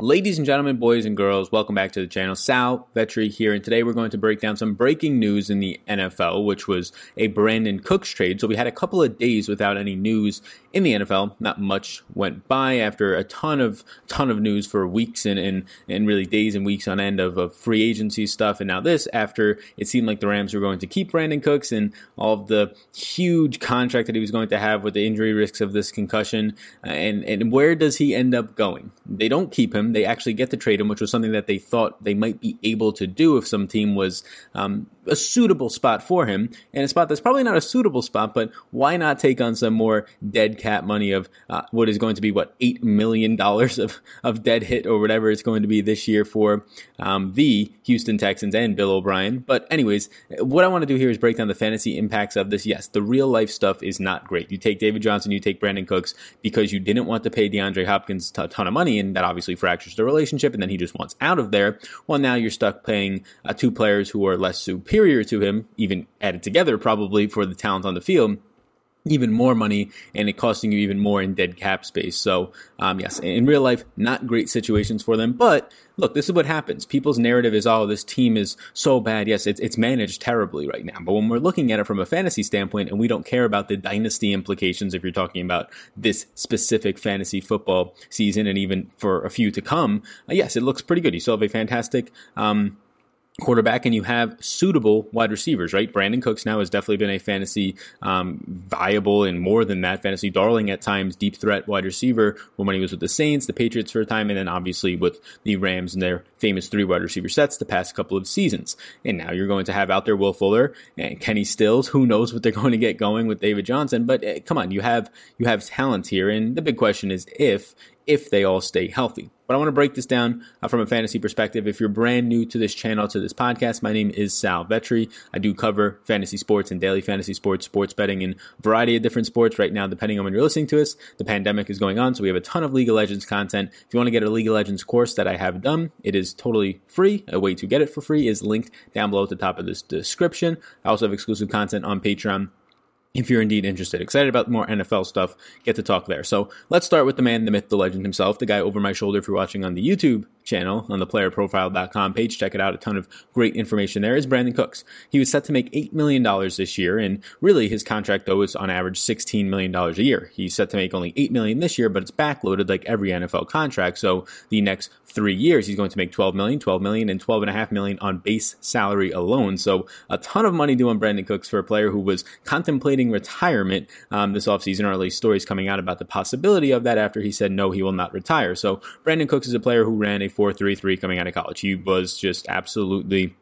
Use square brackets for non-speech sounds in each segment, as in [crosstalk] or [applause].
Ladies and gentlemen, boys and girls, welcome back to the channel. Sal Vetri here, and today we're going to break down some breaking news in the NFL, which was a Brandin Cooks trade. So we had a couple of days without any news in the NFL. Not much went by after a ton of ton of news for weeks and and, and really days and weeks on end of, of free agency stuff. And now this after it seemed like the Rams were going to keep Brandin Cooks and all of the huge contract that he was going to have with the injury risks of this concussion. And and where does he end up going? They don't keep him they actually get to trade him, which was something that they thought they might be able to do if some team was um, a suitable spot for him, and a spot that's probably not a suitable spot. But why not take on some more dead cap money of uh, what is going to be what eight million dollars of of dead hit or whatever it's going to be this year for um, the Houston Texans and Bill O'Brien. But anyways, what I want to do here is break down the fantasy impacts of this. Yes, the real life stuff is not great. You take David Johnson, you take Brandin Cooks because you didn't want to pay DeAndre Hopkins a ton of money, and that obviously fractures the relationship, and then he just wants out of there. Well, now you're stuck paying uh, two players who are less superior to him, even added together probably for the talent on the field even more money and it costing you even more in dead cap space. So, um, yes, in real life, not great situations for them. But look, this is what happens. People's narrative is, oh, this team is so bad. Yes, it's, it's managed terribly right now. But when we're looking at it from a fantasy standpoint and we don't care about the dynasty implications, if you're talking about this specific fantasy football season and even for a few to come, uh, yes, it looks pretty good. You still have a fantastic, um, quarterback and you have suitable wide receivers, right? Brandin Cooks now has definitely been a fantasy um, viable and more than that fantasy darling at times, deep threat wide receiver when he was with the Saints, the Patriots for a time, and then obviously with the Rams and their famous three wide receiver sets the past couple of seasons. And now you're going to have out there Will Fuller and Kenny Stills. Who knows what they're [laughs] going to get going with David Johnson? But uh, come on, you have you have talent here, and the big question is if if they all stay healthy. But I want to break this down uh, from a fantasy perspective. If you're brand new to this channel, to this podcast, my name is Sal Vetri. I do cover fantasy sports and daily fantasy sports, sports betting, and a variety of different sports right now, depending on when you're listening to us. The pandemic is going on, so we have a ton of League of Legends content. If you want to get a League of Legends course that I have done, it is totally free. A way to get it for free is linked down below at the top of this description. I also have exclusive content on Patreon if you're indeed interested. Excited about more NFL stuff, get to talk there. So let's start with the man, the myth, the legend himself, the guy over my shoulder if you're watching on the YouTube channel on the playerprofile.com page. Check it out. A ton of great information there is Brandin Cooks. He was set to make $8 million this year. And really his contract though is on average $16 million a year. He's set to make only 8 million this year, but it's backloaded like every NFL contract. So the next three years, he's going to make $12 million, $12 million, and a half million on base salary alone. So a ton of money due on Brandin Cooks for a player who was contemplating retirement um, this offseason, or at least stories coming out about the possibility of that after he said no, he will not retire. So Brandin Cooks is a player who ran a 4.33 coming out of college. He was just absolutely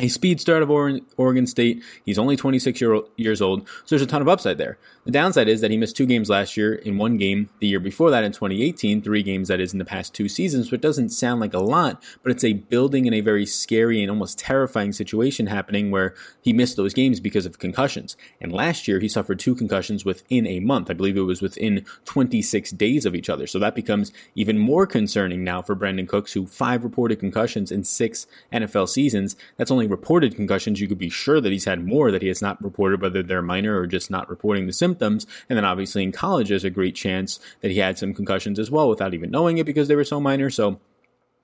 a speed start of Oregon State. He's only 26 year, years old, so there's a ton of upside there. The downside is that he missed two games last year, in one game the year before that in 2018, three games that is in the past two seasons, which doesn't sound like a lot, but it's a building in a very scary and almost terrifying situation happening where he missed those games because of concussions. And last year he suffered two concussions within a month. I believe it was within 26 days of each other. So that becomes even more concerning now for Brandin Cooks, who five reported concussions in six NFL seasons. That's only reported concussions, you could be sure that he's had more that he has not reported, whether they're minor or just not reporting the symptoms. And then obviously in college, there's a great chance that he had some concussions as well without even knowing it because they were so minor. So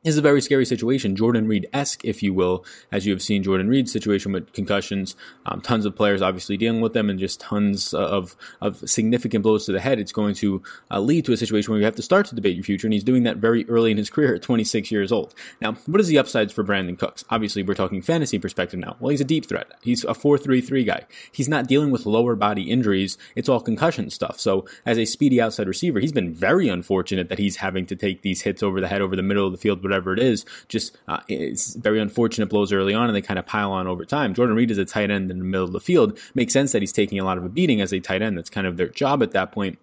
is a very scary situation, Jordan Reed esque, if you will, as you have seen Jordan Reed's situation with concussions. Um, tons of players obviously dealing with them, and just tons of of significant blows to the head. It's going to uh, lead to a situation where you have to start to debate your future, and he's doing that very early in his career at 26 years old. Now, what is the upsides for Brandin Cooks? Obviously, we're talking fantasy perspective now. Well, he's a deep threat. He's a 4-3-3 guy. He's not dealing with lower body injuries. It's all concussion stuff. So, as a speedy outside receiver, he's been very unfortunate that he's having to take these hits over the head, over the middle of the field, whatever whatever it is. Just uh, it's very unfortunate blows early on, and they kind of pile on over time. Jordan Reed is a tight end in the middle of the field. Makes sense that he's taking a lot of a beating as a tight end. That's kind of their job at that point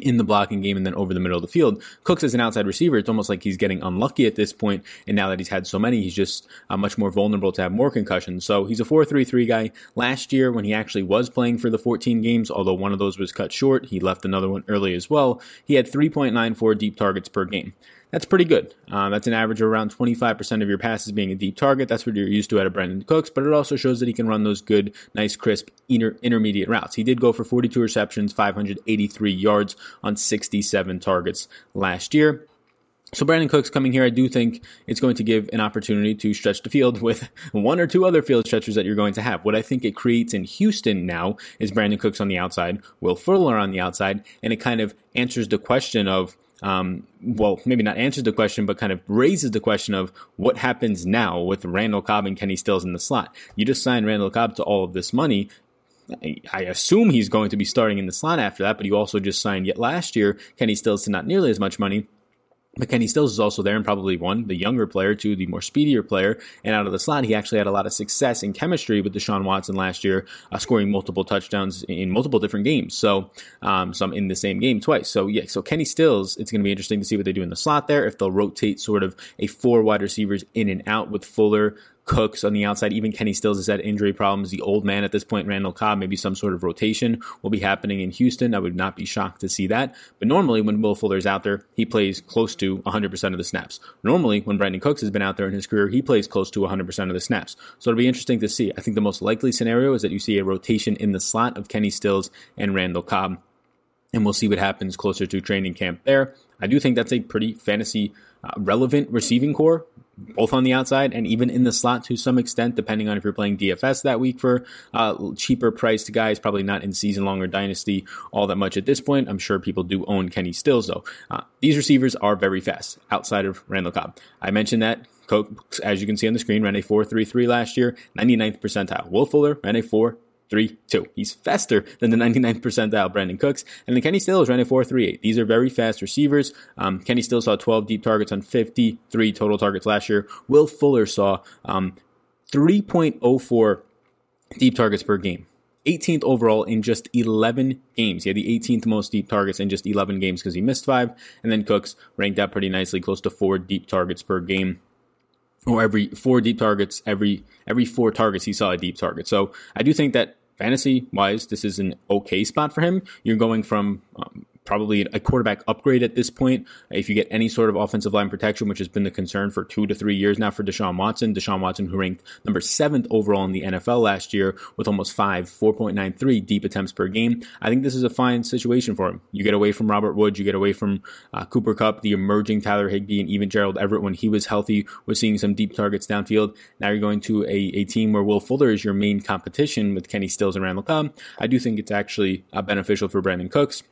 in the blocking game and then over the middle of the field. Cooks as an outside receiver, it's almost like he's getting unlucky at this point, and now that he's had so many, he's just uh, much more vulnerable to have more concussions. So he's a 4-3-3 guy. Last year, when he actually was playing for the 14 games, although one of those was cut short, he left another one early as well. He had 3.94 deep targets per game. That's pretty good. Uh, that's an average of around 25% of your passes being a deep target. That's what you're used to out of Brandin Cooks, but it also shows that he can run those good, nice, crisp, inter- intermediate routes. He did go for 42 receptions, 583 yards on 67 targets last year. So Brandin Cooks coming here, I do think it's going to give an opportunity to stretch the field [laughs] with one or two other field stretchers that you're going to have. What I think it creates in Houston now is Brandin Cooks on the outside, Will Fuller on the outside, and it kind of answers the question of, um, well, maybe not answers the question, but kind of raises the question of what happens now with Randall Cobb and Kenny Stills in the slot. You just signed Randall Cobb to all of this money. I assume he's going to be starting in the slot after that, but you also just signed yet last year Kenny Stills to not nearly as much money. But Kenny Stills is also there and probably one, the younger player, two, the more speedier player. And out of the slot, he actually had a lot of success in chemistry with Deshaun Watson last year, uh, scoring multiple touchdowns in multiple different games. So, um, some in the same game twice. So, yeah, so Kenny Stills, it's going to be interesting to see what they do in the slot there, if they'll rotate sort of a four wide receivers in and out with Fuller, Cooks on the outside. Even Kenny Stills has had injury problems. The old man at this point, Randall Cobb, maybe some sort of rotation will be happening in Houston. I would not be shocked to see that. But normally, when Will Fuller's out there, he plays close to 100% of the snaps. Normally, when Brandin Cooks has been out there in his career, he plays close to 100% of the snaps. So it'll be interesting to see. I think the most likely scenario is that you see a rotation in the slot of Kenny Stills and Randall Cobb. And we'll see what happens closer to training camp there. I do think that's a pretty fantasy uh, relevant receiving corps both on the outside and even in the slot to some extent, depending on if you're playing DFS that week for uh, cheaper priced guys. Probably not in season long or dynasty all that much at this point. I'm sure people do own Kenny Stills though. Uh, these receivers are very fast outside of Randall Cobb. I mentioned that as you can see on the screen, ran a 4.33 last year, 99th percentile. Will Fuller ran a 4 three, two. He's faster than the 99th percentile Brandin Cooks. And then Kenny Stills ran a 4.38. These are very fast receivers. Um, Kenny Stills saw 12 deep targets on 53 total targets last year. Will Fuller saw um, 3.04 deep targets per game. 18th overall in just 11 games. He had the 18th most deep targets in just 11 games because he missed five. And then Cooks ranked out pretty nicely, close to four deep targets per game or every four deep targets, every every four targets he saw a deep target. So I do think that fantasy wise, this is an okay spot for him. You're going from um, probably a quarterback upgrade at this point. If you get any sort of offensive line protection, which has been the concern for two to three years now for Deshaun Watson, Deshaun Watson, who ranked number seventh overall in the NFL last year with almost five, 4.93 deep attempts per game. I think this is a fine situation for him. You get away from Robert Woods, you get away from uh, Cooper Kupp, the emerging Tyler Higbee, and even Gerald Everett when he was healthy was seeing some deep targets downfield. Now you're going to a, a team where Will Fuller is your main competition with Kenny Stills and Randall Cobb. I do think it's actually uh, beneficial for Brandin Cooks.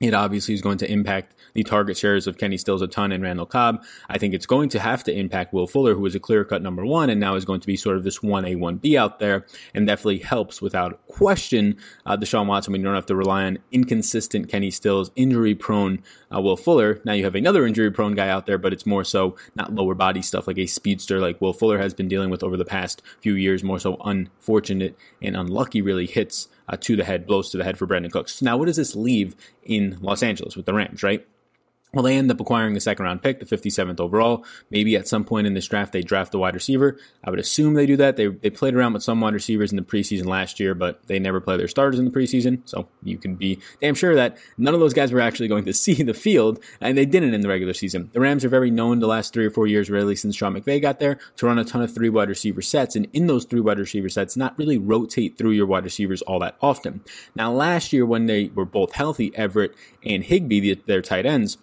It obviously is going to impact the target shares of Kenny Stills a ton and Randall Cobb. I think it's going to have to impact Will Fuller, who is a clear cut number one and now is going to be sort of this 1A, 1B out there and definitely helps without question uh, Deshaun Watson you don't have to rely on inconsistent Kenny Stills, injury prone uh, Will Fuller. Now you have another injury prone guy out there, but it's more so not lower body stuff like a speedster like Will Fuller has been dealing with over the past few years, more so unfortunate and unlucky really hits uh, to the head, blows to the head for Brandin Cooks. Now, what does this leave in Los Angeles with the Rams, right? Well, they end up acquiring a second round pick, the 57th overall. Maybe at some point in this draft, they draft a wide receiver. I would assume they do that. They, they played around with some wide receivers in the preseason last year, but they never play their starters in the preseason. So you can be damn sure that none of those guys were actually going to [laughs] see the field, and they didn't in the regular season. The Rams are very known the last three or four years, really, since Sean McVay got there, to run a ton of three wide receiver sets. And in those three wide receiver sets, not really rotate through your wide receivers all that often. Now, last year, when they were both healthy, Everett and Higbee, their tight ends,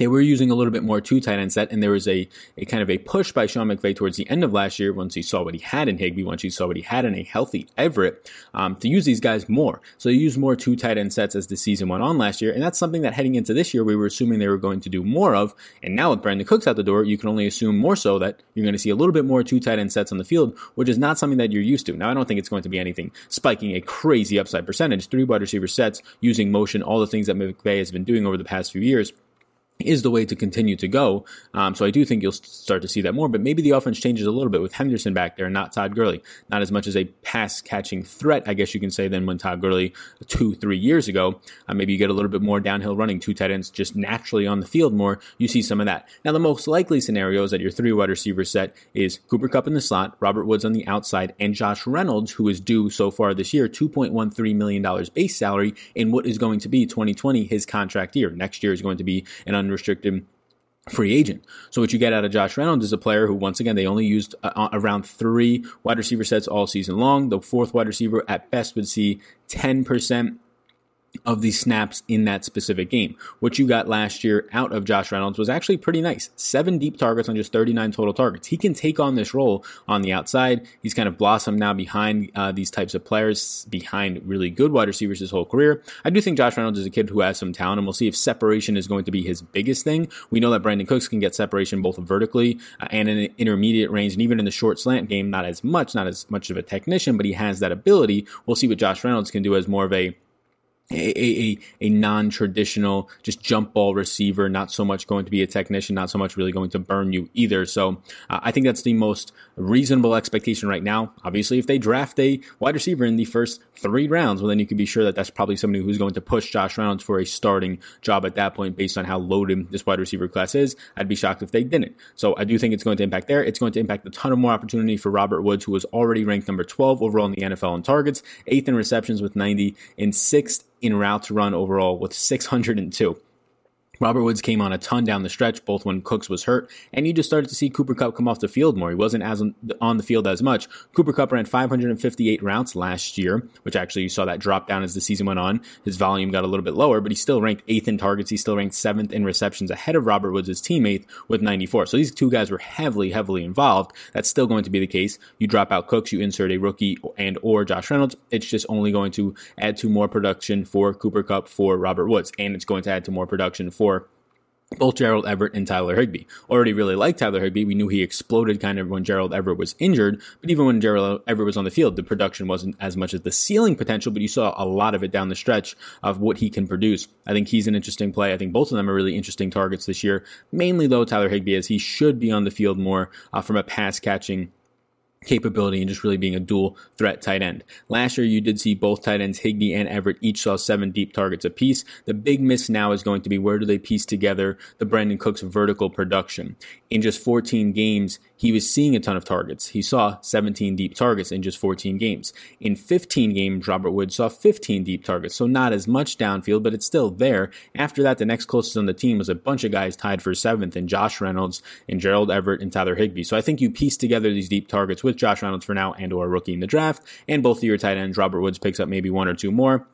they were using a little bit more two tight end set, and there was a, a kind of a push by Sean McVay towards the end of last year once he saw what he had in Higbee, once he saw what he had in a healthy Everett, um, to use these guys more. So he used more two tight end sets as the season went on last year, and that's something that heading into this year we were assuming they were going to do more of. And now with Brandin Cooks out the door, you can only assume more so that you're going to see a little bit more two tight end sets on the field, which is not something that you're used to. Now I don't think it's going to be anything spiking a crazy upside percentage. Three wide receiver sets using motion, all the things that McVay has been doing over the past few years is the way to continue to go. Um, so I do think you'll start to see that more, but maybe the offense changes a little bit with Henderson back there, not Todd Gurley. Not as much as a pass catching threat, I guess you can say, than when Todd Gurley two, three years ago. Uh, maybe you get a little bit more downhill running, two tight ends just naturally on the field more. You see some of that. Now, the most likely scenario is that your three wide receiver set is Cooper Kupp in the slot, Robert Woods on the outside, and Josh Reynolds, who is due so far this year $2.13 million base salary in what is going to be 2020, his contract year. Next year is going to be an unrestricted free agent. So what you get out of Josh Reynolds is a player who, once again, they only used uh, uh around three wide receiver sets all season long. The fourth wide receiver at best would see 10% of the snaps in that specific game. What you got last year out of Josh Reynolds was actually pretty nice. Seven deep targets on just 39 total targets. He can take on this role on the outside. He's kind of blossomed now behind uh, these types of players, behind really good wide receivers his whole career. I do think Josh Reynolds is a kid who has some talent, and we'll see if separation is going to be his biggest thing. We know that Brandin Cooks can get separation both vertically uh, and in an intermediate range, and even in the short slant game, not as much, not as much of a technician, but he has that ability. We'll see what Josh Reynolds can do as more of a a, a, a non-traditional just jump ball receiver, not so much going to be a technician, not so much really going to burn you either. So uh, I think that's the most reasonable expectation right now. Obviously, if they draft a wide receiver in the first three rounds, well, then you can be sure that that's probably somebody who's going to push Josh Reynolds for a starting job at that point based on how loaded this wide receiver class is. I'd be shocked if they didn't. So I do think it's going to impact there. It's going to impact a ton of more opportunity for Robert Woods, who was already ranked number 12 overall in the NFL in targets, eighth in receptions with 90, in sixth in routes run overall with 602. Robert Woods came on a ton down the stretch, both when Cooks was hurt, and you just started to see Cooper Kupp come off the field more. He wasn't as on the field as much. Cooper Kupp ran 558 routes last year, which actually you saw that drop down as the season went on. His volume got a little bit lower, but he still ranked eighth in targets. He still ranked seventh in receptions ahead of Robert Woods' teammate with 94. So these two guys were heavily, heavily involved. That's still going to be the case. You drop out Cooks, you insert a rookie and or Josh Reynolds. It's just only going to add to more production for Cooper Kupp for Robert Woods, and it's going to add to more production for both Gerald Everett and Tyler Higbee. Already really liked Tyler Higbee. We knew he exploded kind of when Gerald Everett was injured, but even when Gerald Everett was on the field, the production wasn't as much as the ceiling potential, but you saw a lot of it down the stretch of what he can produce. I think he's an interesting play. I think both of them are really interesting targets this year. Mainly though, Tyler Higbee, as he should be on the field more uh, from a pass catching capability and just really being a dual threat tight end. Last year, you did see both tight ends, Higbee and Everett, each saw seven deep targets apiece. The big miss now is going to be where do they piece together the Brandin Cooks vertical production? In just 14 games, he was seeing a ton of targets. He saw 17 deep targets in just 14 games. In 15 games, Robert Wood saw 15 deep targets, so not as much downfield, but it's still there. After that, the next closest on the team was a bunch of guys tied for seventh and Josh Reynolds and Gerald Everett and Tyler Higbee. So I think you piece together these deep targets with Josh Reynolds for now and or rookie in the draft, and both of your tight ends, Robert Woods picks up maybe one or two more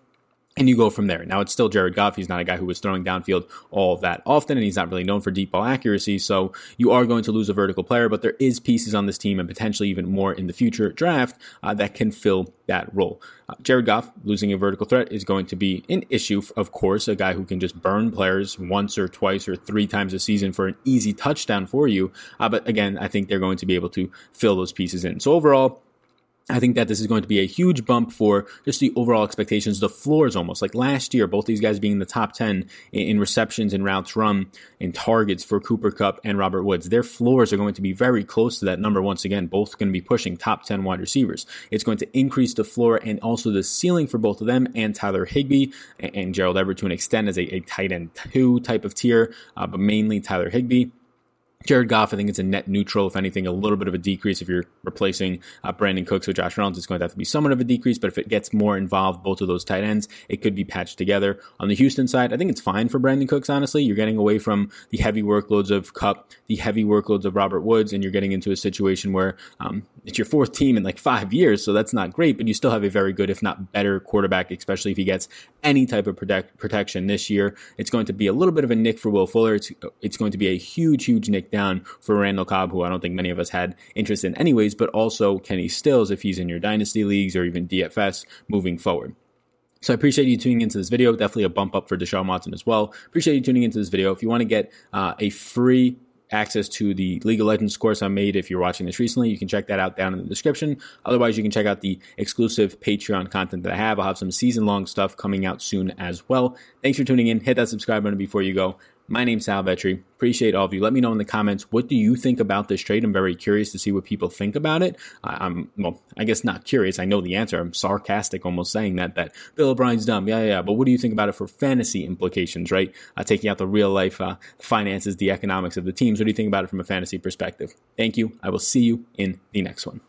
and you go from there. Now it's still Jared Goff. He's not a guy who was throwing downfield all that often, and he's not really known for deep ball accuracy. So you are going to lose a vertical player, but there is pieces on this team and potentially even more in the future draft uh, that can fill that role. Uh, Jared Goff losing a vertical threat is going to be an issue, of course. A guy who can just burn players once or twice or three times a season for an easy touchdown for you. Uh, but again, I think they're going to be able to fill those pieces in. So overall, I think that this is going to be a huge bump for just the overall expectations. The floors almost like last year, both these guys being in the top 10 in receptions and routes run and targets for Cooper Kupp and Robert Woods. Their floors are going to be very close to that number once again, both going to be pushing top 10 wide receivers. It's going to increase the floor and also the ceiling for both of them and Tyler Higbee and Gerald Everett to an extent as a, a tight end two type of tier, uh, but mainly Tyler Higbee. Jared Goff, I think it's a net neutral. If anything, a little bit of a decrease. If you're replacing uh, Brandin Cooks with Josh Reynolds, it's going to have to be somewhat of a decrease. But if it gets more involved, both of those tight ends, it could be patched together. On the Houston side, I think it's fine for Brandin Cooks, honestly. You're getting away from the heavy workloads of Kupp, the heavy workloads of Robert Woods, and you're getting into a situation where um, it's your fourth team in like five years. So that's not great, but you still have a very good, if not better, quarterback, especially if he gets any type of protect, protection this year. It's going to be a little bit of a nick for Will Fuller. It's, it's going to be a huge, huge nick down for Randall Cobb, who I don't think many of us had interest in anyways, but also Kenny Stills if he's in your dynasty leagues or even DFS moving forward. So I appreciate you tuning into this video. Definitely a bump up for Deshaun Watson as well. Appreciate you tuning into this video. If you want to get uh, a free access to the League of Legends course I made if you're watching this recently. You can check that out down in the description. Otherwise, you can check out the exclusive Patreon content that I have. I'll have some season long stuff coming out soon as well. Thanks for tuning in. Hit that subscribe button before you go. My name's Sal Vetri. Appreciate all of you. Let me know in the comments what do you think about this trade. I'm very curious to see what people think about it. I, am well, I guess not curious. I know the answer. I'm sarcastic, almost saying that that Bill O'Brien's dumb. Yeah, yeah. yeah. But what do you think about it for fantasy implications? Right, uh, taking out the real life uh, finances, the economics of the teams. What do you think about it from a fantasy perspective? Thank you. I will see you in the next one.